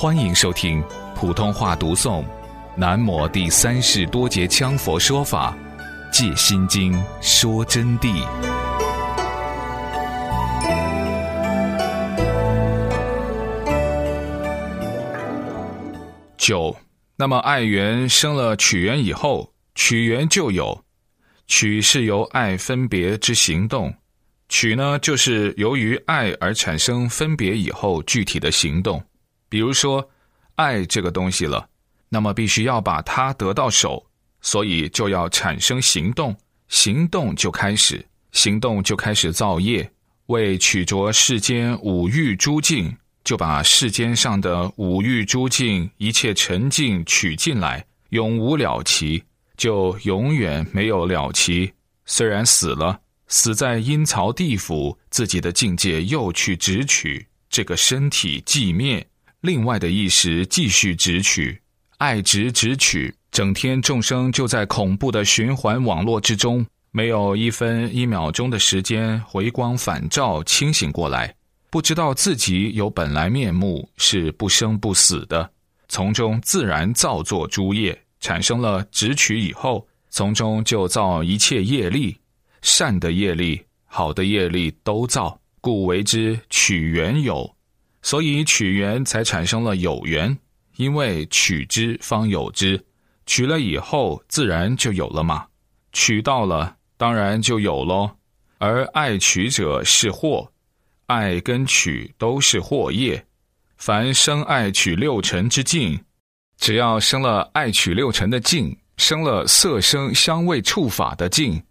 欢迎收听普通话读诵《南摩第三世多杰羌佛说法·借心经》说真谛。九，那么爱缘生了取缘以后，取缘就有，取是由爱分别之行动，取呢就是由于爱而产生分别以后具体的行动。比如说，爱这个东西了，那么必须要把它得到手，所以就要产生行动，行动就开始，行动就开始造业，为取着世间五欲诸境。就把世间上的五欲诸境一切沉静取进来，永无了期，就永远没有了期。虽然死了，死在阴曹地府，自己的境界又去直取，这个身体寂灭，另外的意识继续直取，爱执直取，整天众生就在恐怖的循环网络之中，没有一分一秒钟的时间回光返照清醒过来。不知道自己有本来面目是不生不死的，从中自然造作诸业，产生了直取以后，从中就造一切业力，善的业力、好的业力都造，故为之取缘有，所以取缘才产生了有缘，因为取之方有之，取了以后自然就有了嘛，取到了当然就有喽，而爱取者是祸。爱跟取都是祸业，凡生爱取六尘之境，只要生了爱取六尘的境，生了色声香味触法的境，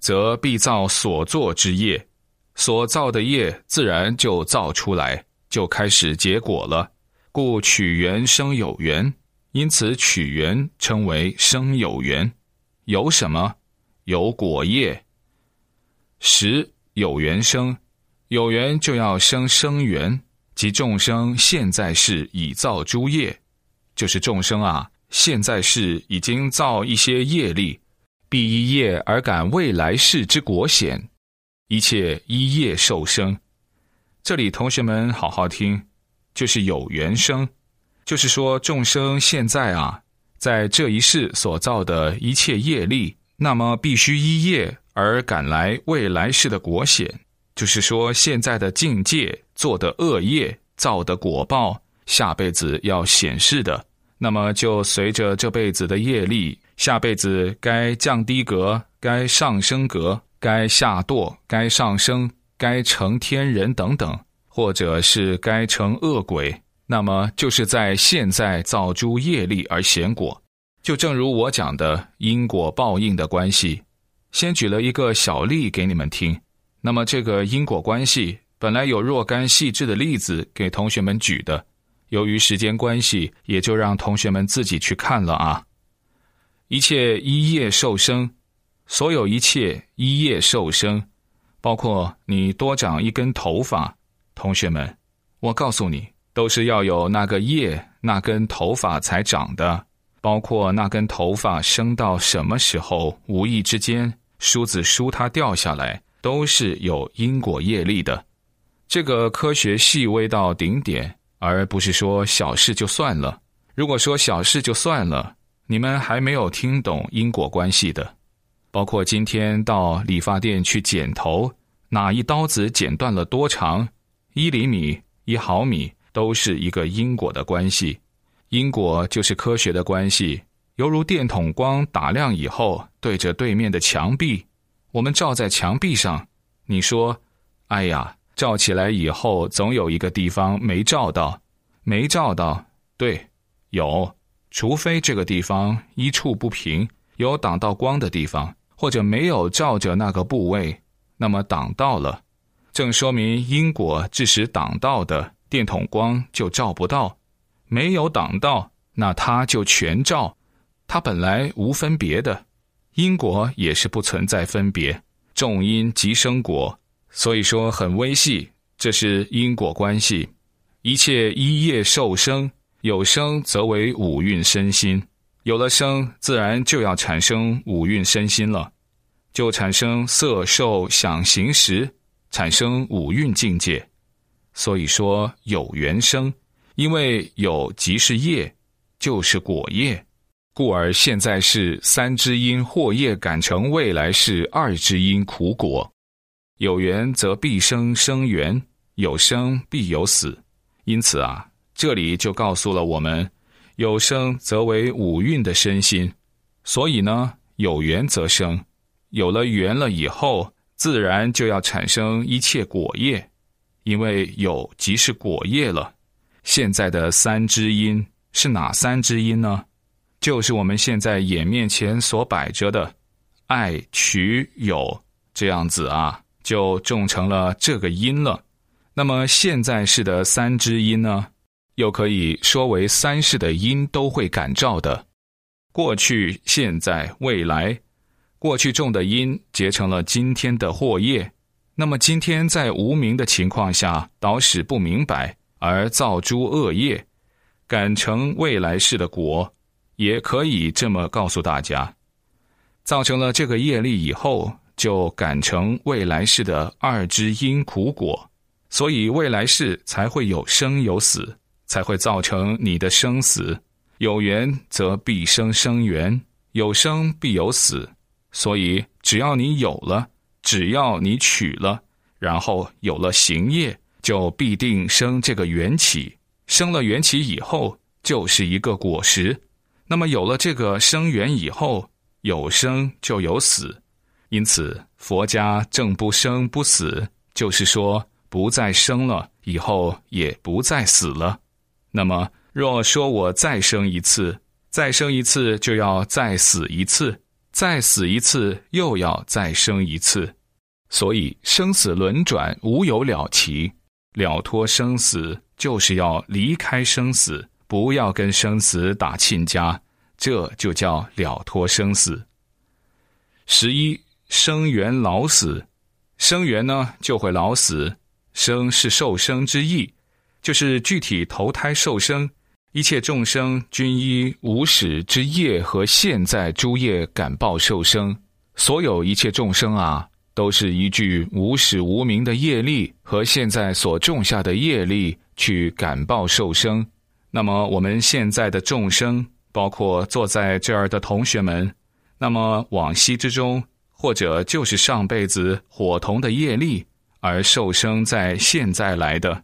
则必造所作之业，所造的业自然就造出来，就开始结果了。故取缘生有缘，因此取缘称为生有缘。有什么？有果业。十有缘生。有缘就要生生缘，即众生现在是已造诸业，就是众生啊，现在是已经造一些业力，必依业而感未来世之果显，一切依业受生。这里同学们好好听，就是有缘生，就是说众生现在啊，在这一世所造的一切业力，那么必须依业而赶来未来世的果显。就是说，现在的境界做的恶业造的果报，下辈子要显示的，那么就随着这辈子的业力，下辈子该降低格，该上升格，该下堕，该上升，该成天人等等，或者是该成恶鬼，那么就是在现在造诸业力而显果。就正如我讲的因果报应的关系，先举了一个小例给你们听。那么这个因果关系本来有若干细致的例子给同学们举的，由于时间关系，也就让同学们自己去看了啊。一切一业受生，所有一切一业受生，包括你多长一根头发，同学们，我告诉你，都是要有那个业那根头发才长的，包括那根头发生到什么时候，无意之间梳子梳它掉下来。都是有因果业力的，这个科学细微到顶点，而不是说小事就算了。如果说小事就算了，你们还没有听懂因果关系的。包括今天到理发店去剪头，哪一刀子剪断了多长，一厘米、一毫米，都是一个因果的关系。因果就是科学的关系，犹如电筒光打亮以后，对着对面的墙壁。我们照在墙壁上，你说：“哎呀，照起来以后总有一个地方没照到，没照到。”对，有，除非这个地方一处不平，有挡到光的地方，或者没有照着那个部位，那么挡到了，正说明因果致使挡到的电筒光就照不到，没有挡到，那它就全照，它本来无分别的。因果也是不存在分别，种因即生果，所以说很微细，这是因果关系。一切一业受生，有生则为五蕴身心，有了生，自然就要产生五蕴身心了，就产生色受想行识，产生五蕴境界。所以说有缘生，因为有即是业，就是果业，故而现在是三之因祸业感成未来是二之因苦果。有缘则必生生缘，有生必有死。因此啊，这里就告诉了我们，有生则为五蕴的身心，所以呢，有缘则生，有了缘了以后，自然就要产生一切果业，因为有即是果业了。现在的三支因是哪三支因呢？就是我们现在眼面前所摆着的爱取有这样子啊。就种成了这个因了。那么现在式的三支因呢，又可以说为三世的因都会感召的。过去、现在、未来，过去种的因结成了今天的祸业。那么今天在无名的情况下，导使不明白而造诸恶业，感成未来世的果，也可以这么告诉大家，造成了这个业力以后。就感成未来世的二之因苦果，所以未来世才会有生有死，才会造成你的生死。有缘则必生生缘，有生必有死。所以只要你有了，只要你取了，然后有了行业，就必定生这个缘起。生了缘起以后，就是一个果实。那么有了这个生缘以后，有生就有死。因此，佛家正不生不死，就是说不再生了，以后也不再死了。那么，若说我再生一次，再生一次就要再死一次，再死一次又要再生一次，所以生死轮转无有了期。了脱生死，就是要离开生死，不要跟生死打亲家，这就叫了脱生死。十一。生缘老死，生缘呢就会老死。生是受生之意，就是具体投胎受生。一切众生均依无始之业和现在诸业感报受生。所有一切众生啊，都是依据无始无明的业力和现在所种下的业力去感报受生。那么我们现在的众生，包括坐在这儿的同学们，那么往昔之中。或者就是上辈子伙同的业力而受生在现在来的，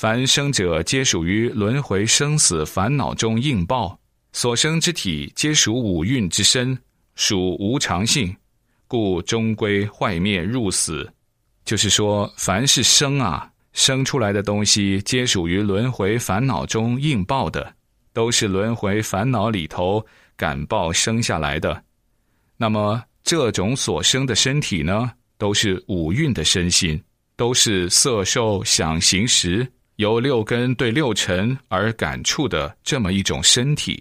凡生者皆属于轮回生死烦恼中应报，所生之体皆属五蕴之身，属无常性，故终归坏灭入死。就是说，凡是生啊，生出来的东西皆属于轮回烦恼中应报的，都是轮回烦恼里头感报生下来的。那么。这种所生的身体呢，都是五蕴的身心，都是色受想行识由六根对六尘而感触的这么一种身体。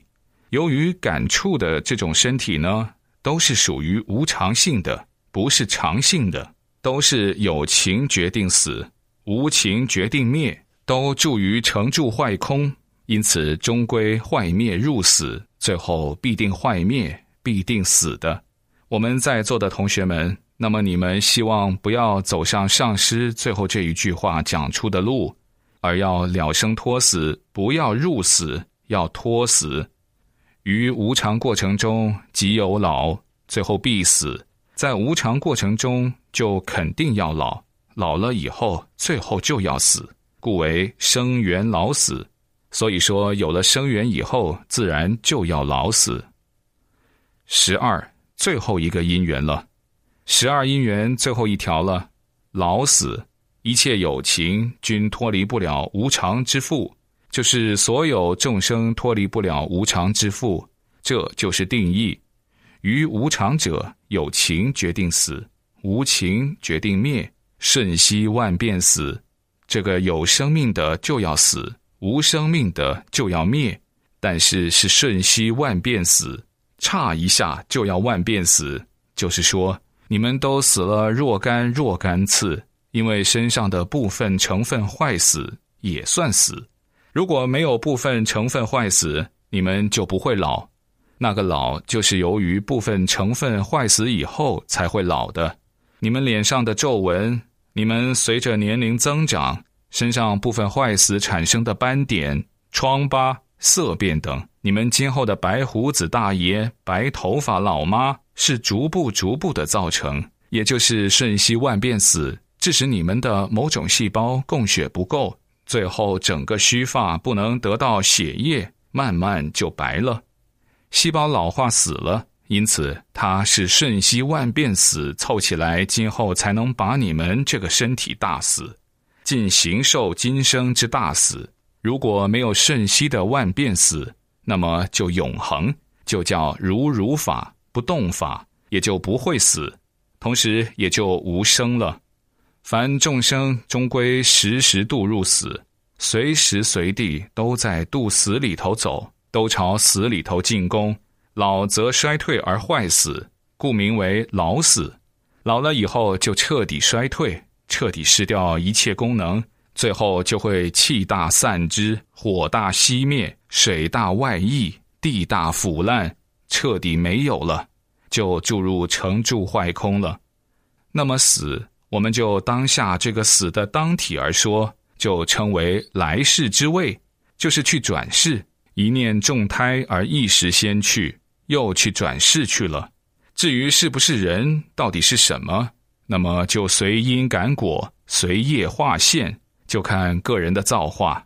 由于感触的这种身体呢，都是属于无常性的，不是常性的，都是有情决定死，无情决定灭，都住于成住坏空，因此终归坏灭入死，最后必定坏灭，必定死的。我们在座的同学们，那么你们希望不要走上上师最后这一句话讲出的路，而要了生脱死，不要入死，要脱死。于无常过程中即有老，最后必死。在无常过程中就肯定要老，老了以后最后就要死，故为生缘老死。所以说，有了生缘以后，自然就要老死。十二。最后一个因缘了，十二因缘最后一条了，老死，一切有情均脱离不了无常之父，就是所有众生脱离不了无常之父，这就是定义。于无常者，有情决定死，无情决定灭，瞬息万变死。这个有生命的就要死，无生命的就要灭，但是是瞬息万变死。差一下就要万变死，就是说你们都死了若干若干次，因为身上的部分成分坏死也算死。如果没有部分成分坏死，你们就不会老。那个老就是由于部分成分坏死以后才会老的。你们脸上的皱纹，你们随着年龄增长，身上部分坏死产生的斑点、疮疤、色变等，你们今后的白胡子大爷、白头发老妈，是逐步逐步的造成，也就是瞬息万变死，致使你们的某种细胞供血不够，最后整个须发不能得到血液，慢慢就白了，细胞老化死了。因此，它是瞬息万变死凑起来，今后才能把你们这个身体大死，尽形受今生之大死。如果没有瞬息的万变死，那么就永恒，就叫如如法不动法，也就不会死，同时也就无生了。凡众生终归时时度入死，随时随地都在度死里头走，都朝死里头进攻。老则衰退而坏死，故名为老死。老了以后就彻底衰退，彻底失掉一切功能，最后就会气大散之，火大熄灭，水大外溢，地大腐烂，彻底没有了，就注入成住坏空了。那么死，我们就当下这个死的当体而说，就称为来世之位，就是去转世，一念重胎而一时先去。又去转世去了。至于是不是人，到底是什么，那么就随因感果，随业化现，就看个人的造化。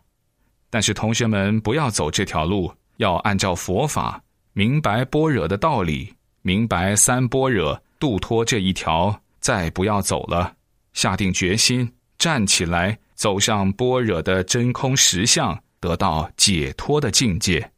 但是同学们不要走这条路，要按照佛法，明白般若的道理，明白三般若度脱这一条，再不要走了。下定决心，站起来，走上般若的真空实相，得到解脱的境界。